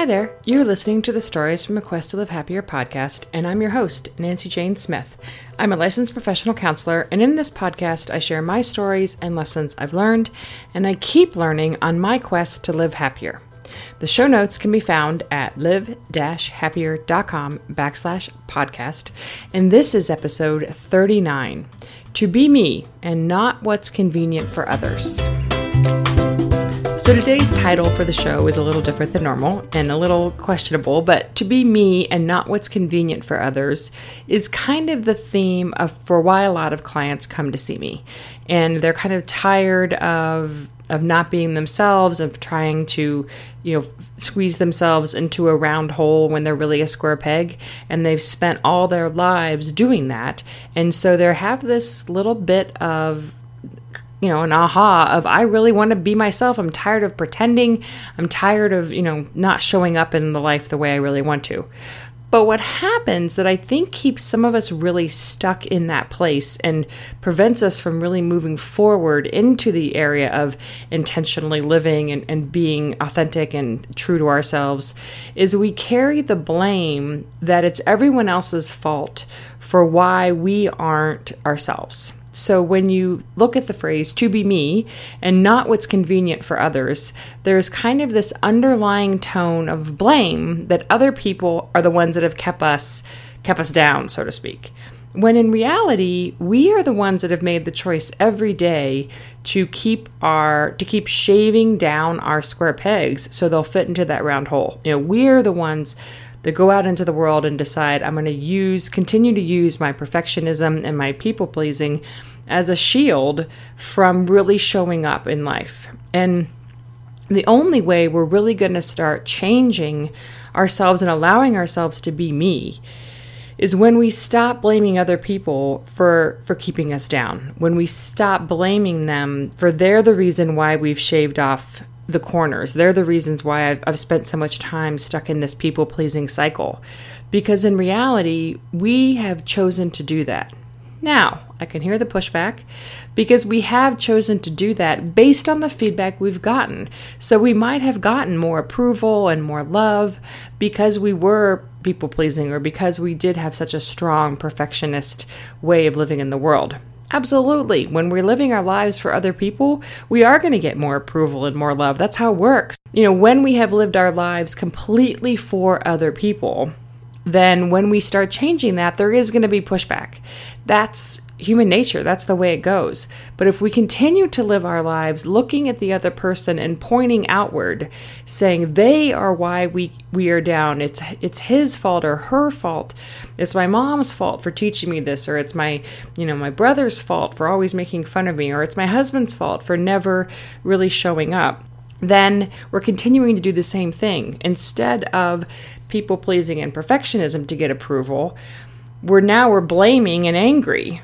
Hi there. You're listening to the Stories from a Quest to Live Happier podcast, and I'm your host, Nancy Jane Smith. I'm a licensed professional counselor, and in this podcast, I share my stories and lessons I've learned, and I keep learning on my quest to live happier. The show notes can be found at live-happier.com backslash podcast, and this is episode 39, To Be Me and Not What's Convenient for Others. So today's title for the show is a little different than normal and a little questionable, but to be me and not what's convenient for others is kind of the theme of for why a lot of clients come to see me. And they're kind of tired of of not being themselves, of trying to, you know, squeeze themselves into a round hole when they're really a square peg. And they've spent all their lives doing that. And so they have this little bit of you know, an aha of I really want to be myself. I'm tired of pretending. I'm tired of, you know, not showing up in the life the way I really want to. But what happens that I think keeps some of us really stuck in that place and prevents us from really moving forward into the area of intentionally living and, and being authentic and true to ourselves is we carry the blame that it's everyone else's fault for why we aren't ourselves. So, when you look at the phrase to be me and not what's convenient for others, there's kind of this underlying tone of blame that other people are the ones that have kept us kept us down, so to speak. When in reality, we are the ones that have made the choice every day to keep our to keep shaving down our square pegs so they'll fit into that round hole. You know, we're the ones that go out into the world and decide I'm going to use, continue to use my perfectionism and my people pleasing as a shield from really showing up in life. And the only way we're really going to start changing ourselves and allowing ourselves to be me is when we stop blaming other people for for keeping us down when we stop blaming them for they're the reason why we've shaved off the corners. They're the reasons why I've, I've spent so much time stuck in this people pleasing cycle. Because in reality, we have chosen to do that. Now, I can hear the pushback because we have chosen to do that based on the feedback we've gotten. So we might have gotten more approval and more love because we were people pleasing or because we did have such a strong perfectionist way of living in the world. Absolutely. When we're living our lives for other people, we are going to get more approval and more love. That's how it works. You know, when we have lived our lives completely for other people, then when we start changing that, there is going to be pushback. That's human nature. That's the way it goes. But if we continue to live our lives looking at the other person and pointing outward, saying they are why we we are down. It's it's his fault or her fault. It's my mom's fault for teaching me this or it's my, you know, my brother's fault for always making fun of me or it's my husband's fault for never really showing up then we're continuing to do the same thing. Instead of people pleasing and perfectionism to get approval, we're now we're blaming and angry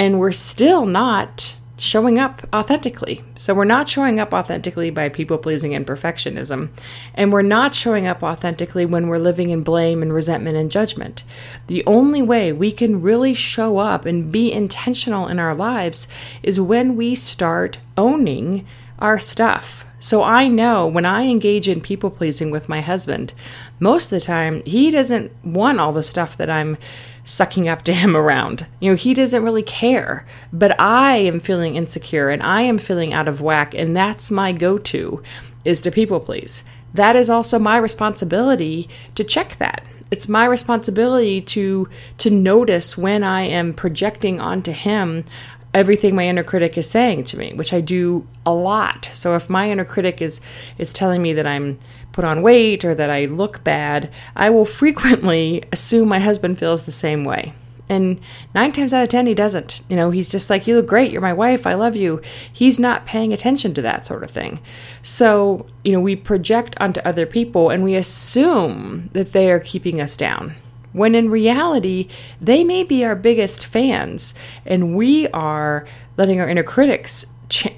and we're still not showing up authentically. So we're not showing up authentically by people pleasing and perfectionism, and we're not showing up authentically when we're living in blame and resentment and judgment. The only way we can really show up and be intentional in our lives is when we start owning our stuff. So I know when I engage in people pleasing with my husband, most of the time he doesn't want all the stuff that I'm sucking up to him around. You know, he doesn't really care. But I am feeling insecure and I am feeling out of whack, and that's my go to is to people please. That is also my responsibility to check that. It's my responsibility to to notice when I am projecting onto him everything my inner critic is saying to me, which I do a lot. So if my inner critic is is telling me that I'm put on weight or that I look bad, I will frequently assume my husband feels the same way. And nine times out of ten, he doesn't. You know, he's just like, You look great. You're my wife. I love you. He's not paying attention to that sort of thing. So, you know, we project onto other people and we assume that they are keeping us down. When in reality, they may be our biggest fans, and we are letting our inner critics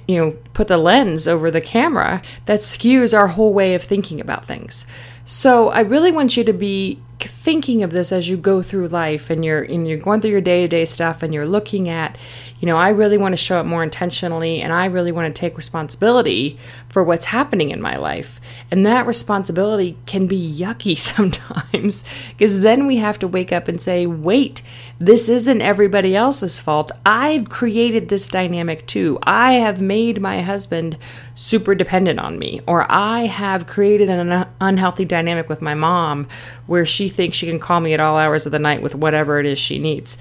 you know put the lens over the camera that skews our whole way of thinking about things so i really want you to be thinking of this as you go through life and you're and you're going through your day-to-day stuff and you're looking at, you know, I really want to show up more intentionally and I really want to take responsibility for what's happening in my life. And that responsibility can be yucky sometimes because then we have to wake up and say, "Wait, this isn't everybody else's fault. I've created this dynamic too. I have made my husband super dependent on me or I have created an unhealthy dynamic with my mom where she thinks she can call me at all hours of the night with whatever it is she needs."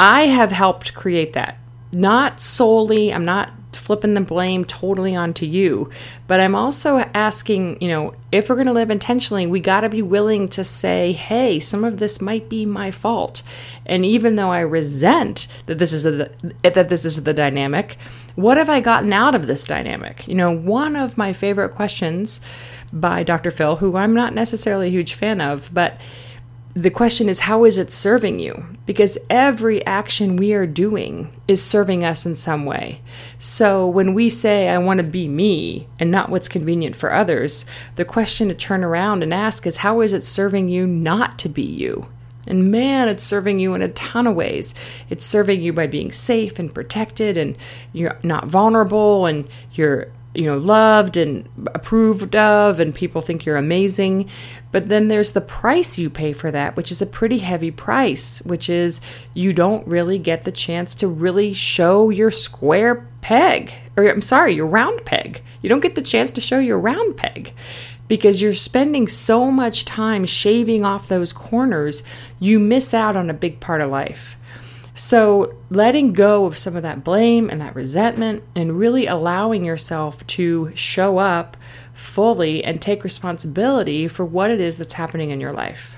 I have helped create that not solely, I'm not flipping the blame totally onto you, but I'm also asking, you know, if we're going to live intentionally, we got to be willing to say, hey, some of this might be my fault. And even though I resent that this is a, that this is the dynamic, what have I gotten out of this dynamic? You know, one of my favorite questions by Dr. Phil, who I'm not necessarily a huge fan of, but the question is how is it serving you? Because every action we are doing is serving us in some way. So when we say i want to be me and not what's convenient for others the question to turn around and ask is how is it serving you not to be you? And man it's serving you in a ton of ways. It's serving you by being safe and protected and you're not vulnerable and you're you know loved and approved of and people think you're amazing. But then there's the price you pay for that which is a pretty heavy price which is you don't really get the chance to really show your square peg or I'm sorry your round peg. You don't get the chance to show your round peg because you're spending so much time shaving off those corners you miss out on a big part of life so, letting go of some of that blame and that resentment and really allowing yourself to show up fully and take responsibility for what it is that's happening in your life.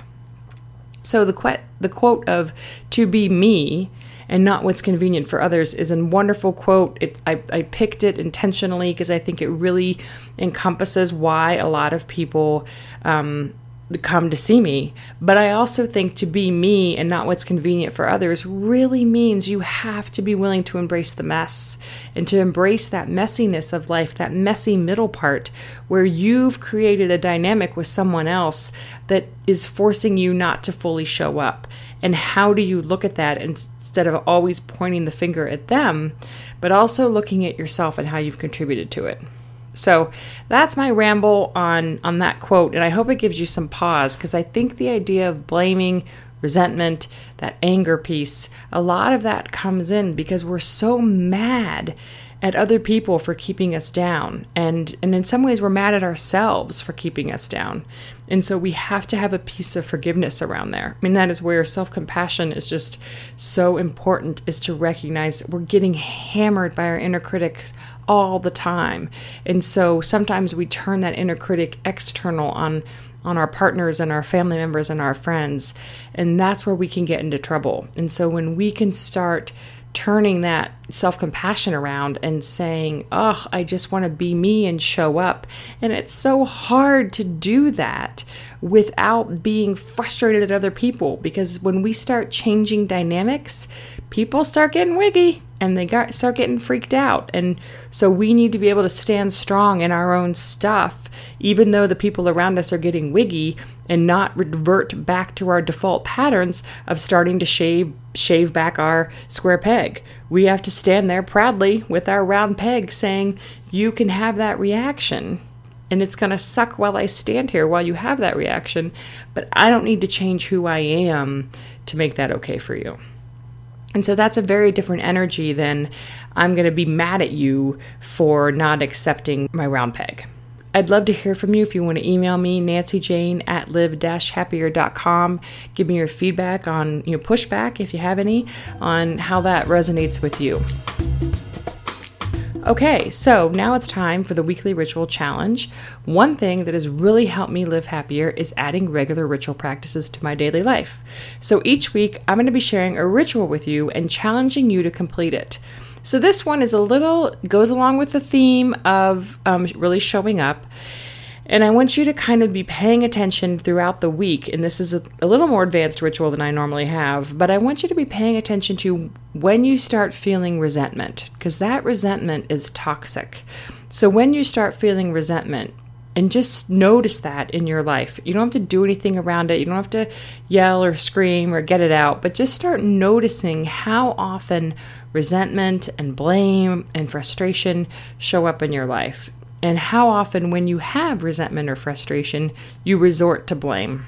So, the, que- the quote of to be me and not what's convenient for others is a wonderful quote. It, I, I picked it intentionally because I think it really encompasses why a lot of people um, come to see me. But I also think to be me and not what's convenient for others really means you have to be willing to embrace the mess and to embrace that messiness of life, that messy middle part where you've created a dynamic with someone else that is forcing you not to fully show up. And how do you look at that instead of always pointing the finger at them, but also looking at yourself and how you've contributed to it? So that's my ramble on on that quote, and I hope it gives you some pause because I think the idea of blaming, resentment, that anger piece, a lot of that comes in because we're so mad at other people for keeping us down, and and in some ways we're mad at ourselves for keeping us down. And so we have to have a piece of forgiveness around there. I mean, that is where self compassion is just so important, is to recognize we're getting hammered by our inner critics all the time. And so sometimes we turn that inner critic external on on our partners and our family members and our friends. And that's where we can get into trouble. And so when we can start turning that self compassion around and saying, Oh, I just want to be me and show up. And it's so hard to do that without being frustrated at other people because when we start changing dynamics, people start getting wiggy and they got, start getting freaked out. And so we need to be able to stand strong in our own stuff, even though the people around us are getting wiggy, and not revert back to our default patterns of starting to shave shave back our square peg. We have to stand there proudly with our round peg saying, "You can have that reaction." And it's going to suck while I stand here while you have that reaction, but I don't need to change who I am to make that okay for you. And so that's a very different energy than I'm going to be mad at you for not accepting my round peg. I'd love to hear from you if you want to email me, nancyjane at live-happier.com. Give me your feedback on, you know, pushback if you have any, on how that resonates with you. Okay, so now it's time for the weekly ritual challenge. One thing that has really helped me live happier is adding regular ritual practices to my daily life. So each week, I'm going to be sharing a ritual with you and challenging you to complete it. So this one is a little, goes along with the theme of um, really showing up. And I want you to kind of be paying attention throughout the week. And this is a, a, little more advanced ritual than I normally have, but I want you to be paying attention to when you start feeling resentment, because that resentment is toxic. So when you start feeling resentment, and just notice that in your life. You don't have to do anything around it. You don't have to yell or scream or get it out, but just start noticing how often resentment and blame and frustration show up in your life. And how often, when you have resentment or frustration, you resort to blame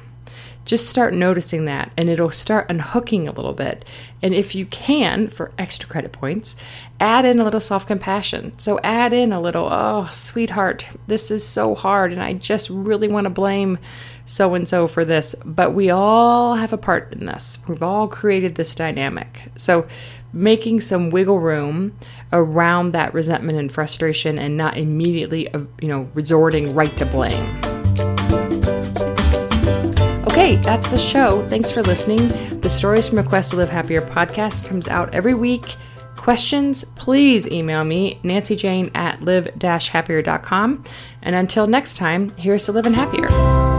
just start noticing that and it'll start unhooking a little bit. And if you can, for extra credit points, add in a little self compassion. So add in a little, oh, sweetheart, this is so hard and I just really want to blame so and so for this. But we all have a part in this, we've all created this dynamic. So making some wiggle room around that resentment and frustration and not immediately, uh, you know, resorting right to blame. Okay, that's the show. Thanks for listening. The Stories from a Quest to Live Happier podcast comes out every week. Questions, please email me, nancyjane at live-happier.com. And until next time, here's to living happier.